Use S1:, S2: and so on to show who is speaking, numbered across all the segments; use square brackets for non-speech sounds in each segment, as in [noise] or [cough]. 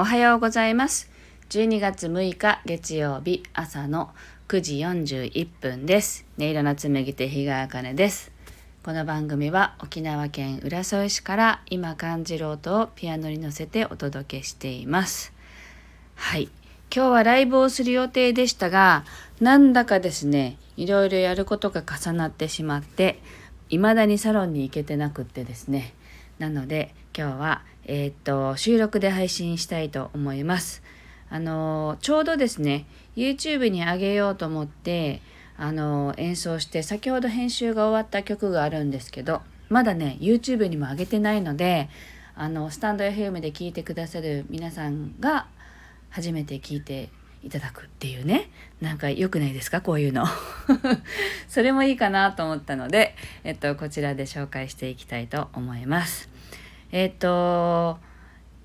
S1: おはようございます。12月6日月曜日朝の9時41分です。音色の紡ぎ手日川茜です。この番組は沖縄県浦添市から今感じる音をピアノに乗せてお届けしています。はい。今日はライブをする予定でしたが、なんだかですね、いろいろやることが重なってしまって、未だにサロンに行けてなくってですね。なので今日は、えーっと収録で配信したいと思います。あのちょうどですね YouTube に上げようと思ってあの演奏して先ほど編集が終わった曲があるんですけどまだね YouTube にも上げてないのであのスタンド FM で聞いてくださる皆さんが初めて聞いていただくっていうねなんか良くないですかこういうの [laughs] それもいいかなと思ったので、えっと、こちらで紹介していきたいと思いますえっと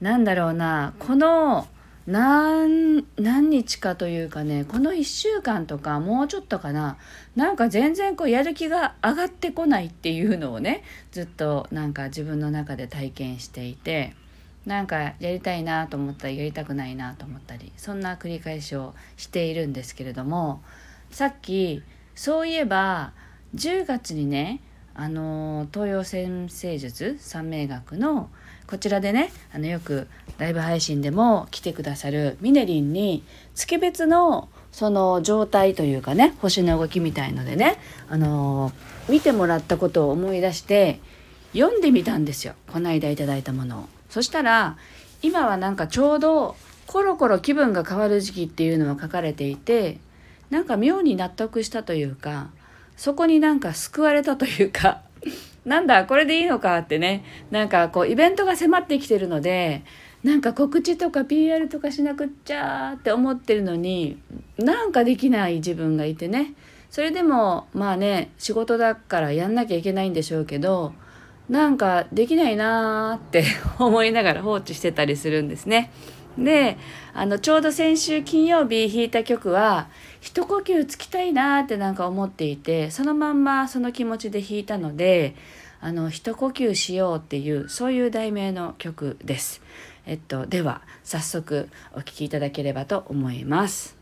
S1: なんだろうなこの何何日かというかねこの1週間とかもうちょっとかななんか全然こうやる気が上がってこないっていうのをねずっとなんか自分の中で体験していてなんかやりたいなと思ったりやりたくないなと思ったりそんな繰り返しをしているんですけれどもさっきそういえば10月にねあの東洋先生術三名学のこちらでねあのよくライブ配信でも来てくださるミネリンに月別のその状態というかね星の動きみたいのでねあの見てもらったことを思い出して読んでみたんですよこの間いただいたものを。そしたら今はなんかちょうどコロコロ気分が変わる時期っていうのが書かれていてなんか妙に納得したというかそこになんか救われたというか [laughs] なんだこれでいいのかってねなんかこうイベントが迫ってきてるのでなんか告知とか PR とかしなくっちゃって思ってるのになんかできない自分がいてねそれでもまあね仕事だからやんなきゃいけないんでしょうけどなんかできないなーって [laughs] 思いながら放置してたりするんですね。であのちょうど先週金曜日弾いた曲は一呼吸つきたいなーってなんか思っていてそのまんまその気持ちで弾いたのであの一呼吸しようっていうそういう題名の曲です。えっと、では早速お聴きいただければと思います。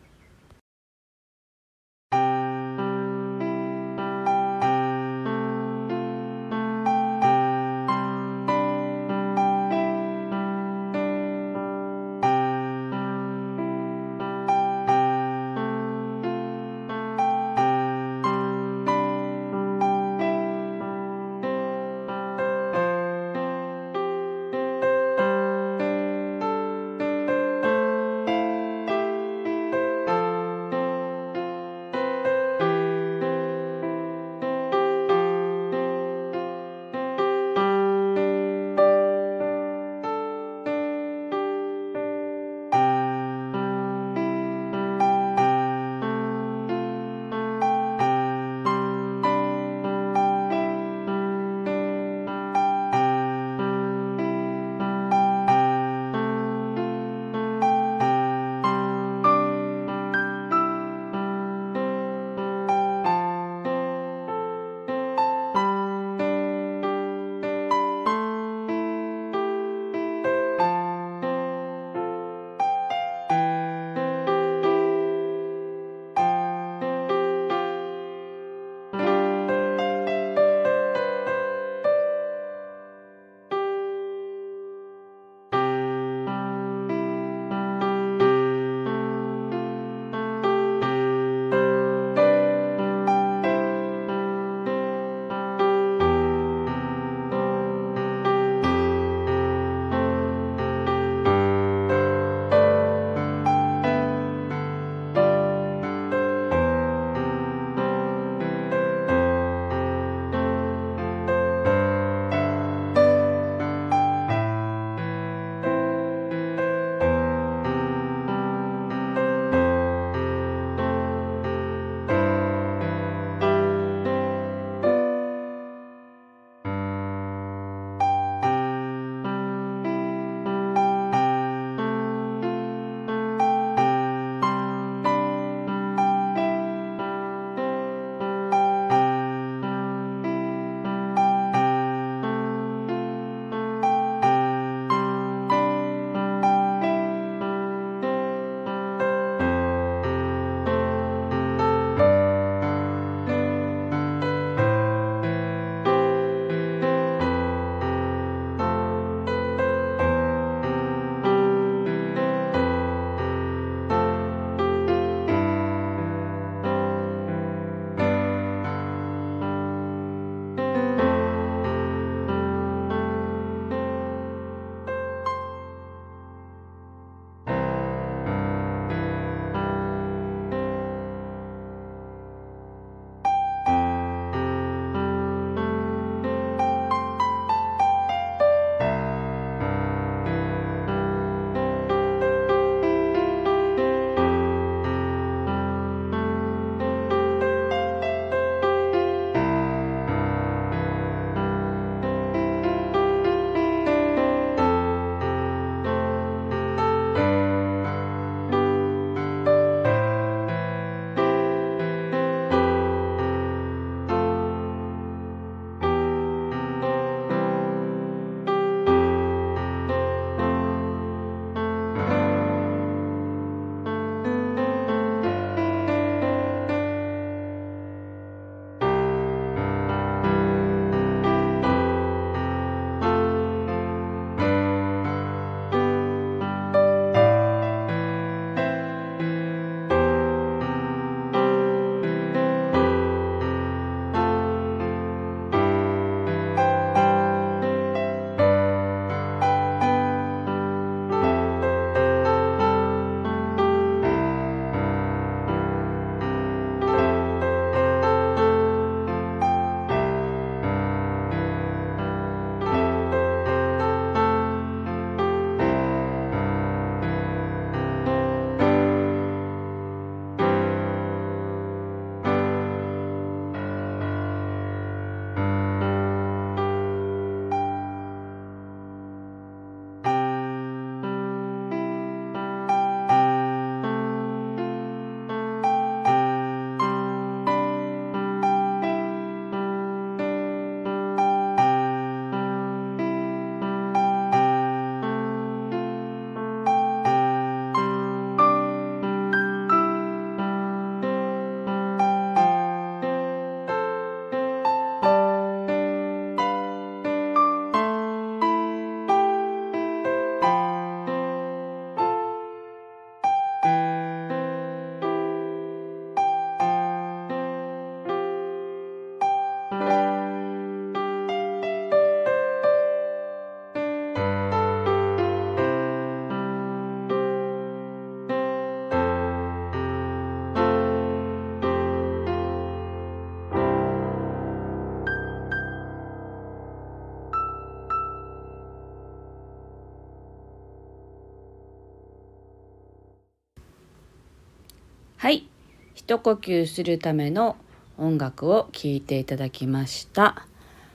S1: はい。一呼吸するための音楽を聴いていただきました。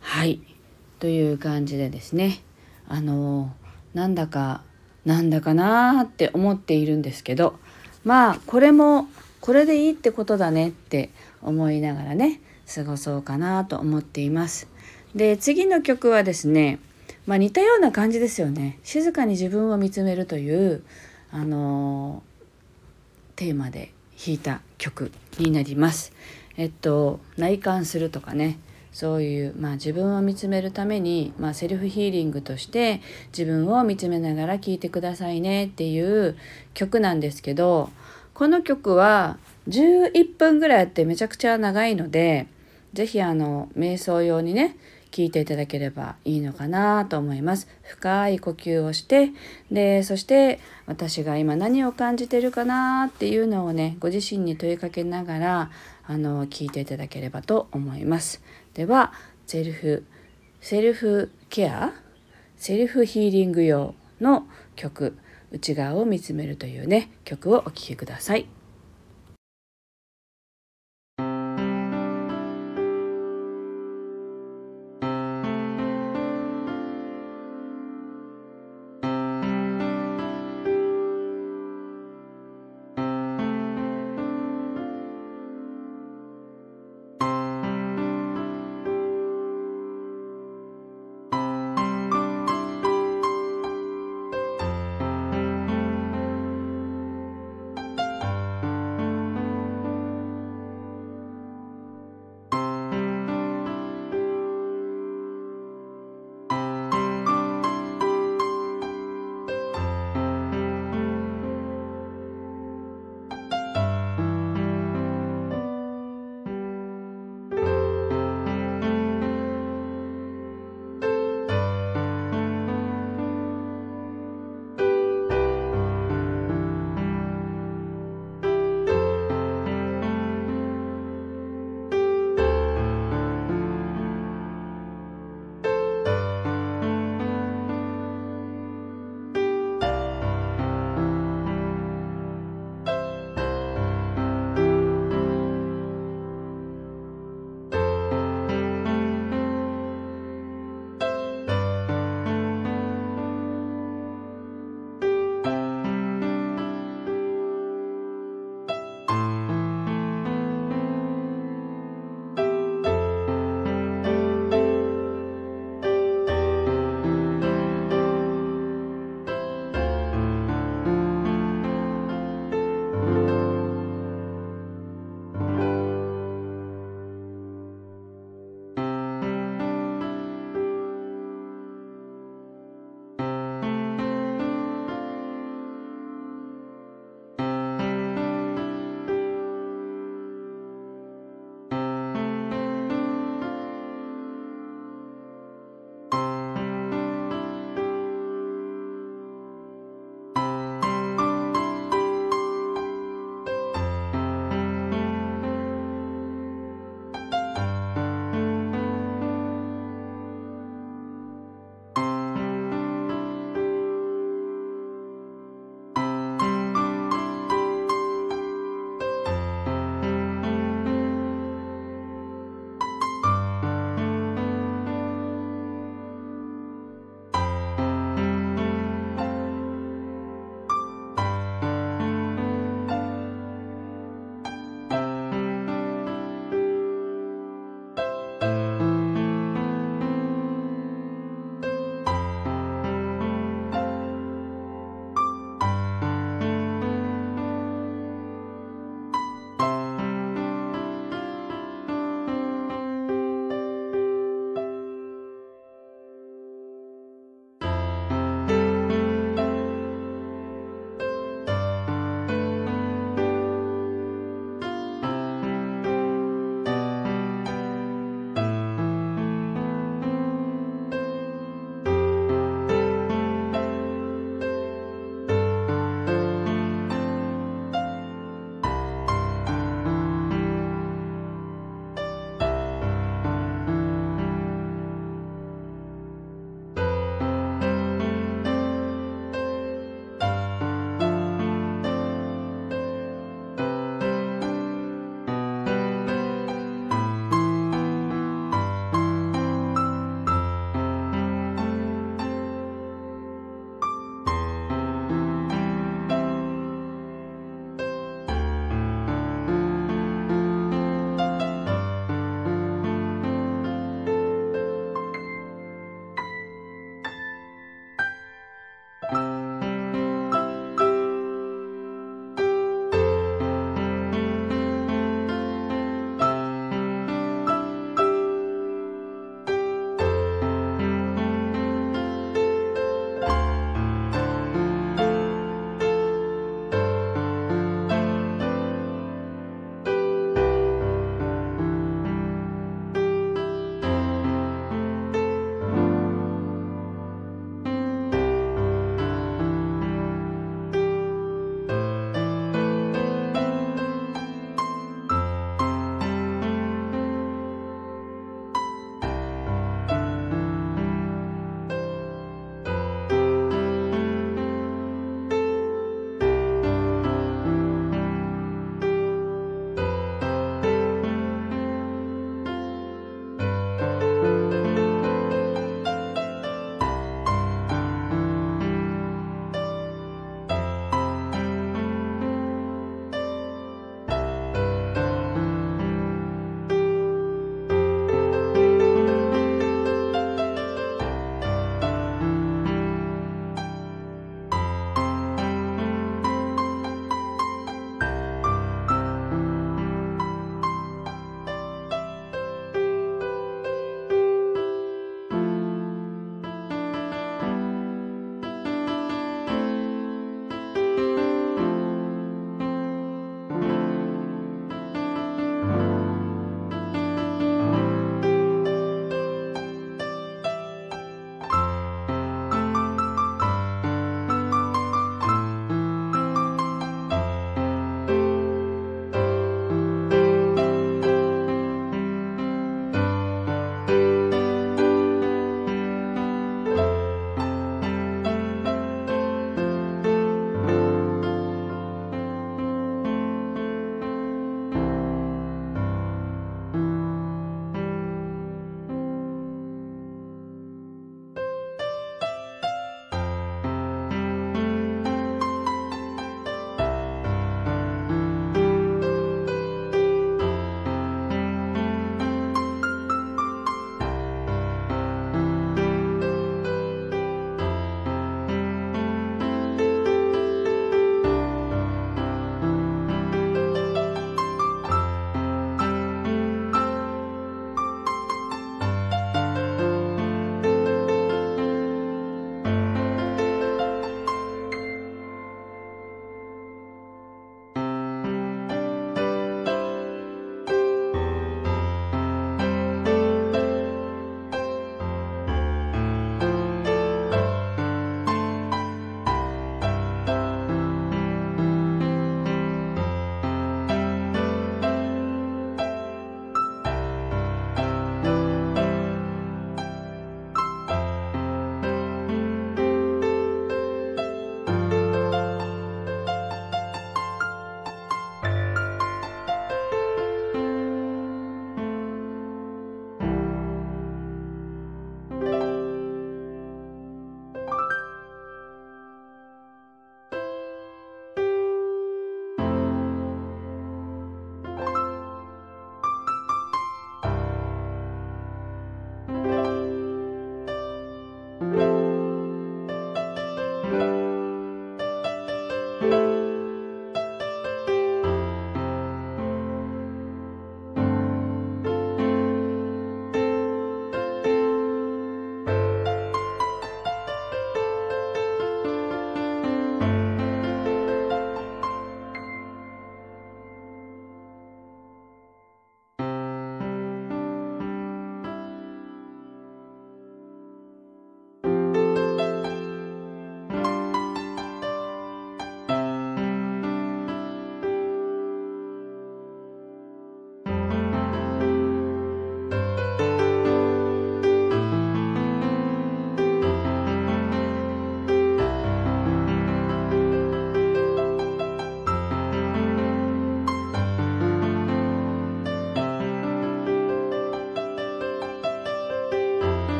S1: はい。という感じでですね。あのなんだかなんだかなーって思っているんですけどまあこれもこれでいいってことだねって思いながらね過ごそうかなと思っています。で次の曲はですねまあ似たような感じですよね。静かに自分を見つめるというあのテーマで弾いた曲になります。えっと内観するとかねそういう、まあ、自分を見つめるために、まあ、セルフヒーリングとして自分を見つめながら聴いてくださいねっていう曲なんですけどこの曲は11分ぐらいあってめちゃくちゃ長いので是非あの瞑想用にね聞いていただければいいのかなと思います。深い呼吸をしてでそして私が今何を感じてるかなっていうのをねご自身に問いかけながらあの聞いていただければと思います。ではセルフセルフケア？セルフヒーリング用の曲内側を見つめるというね曲をお聴きください。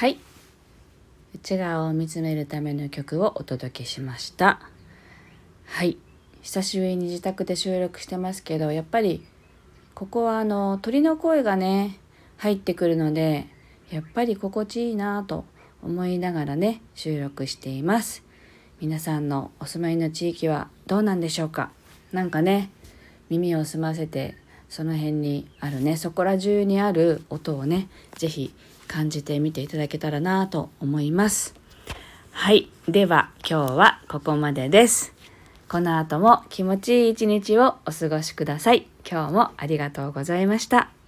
S1: はい。内側を見つめるための曲をお届けしました。はい。久しぶりに自宅で収録してますけどやっぱりここはあの鳥の声がね入ってくるのでやっぱり心地いいなと思いながらね収録しています。皆さんのお住まいの地域はどうなんでしょうか？なんかね耳を澄ませてその辺にあるねそこら中にある音をね是非感じてみていただけたらなと思います。はい。では今日はここまでです。この後も気持ちいい一日をお過ごしください。今日もありがとうございました。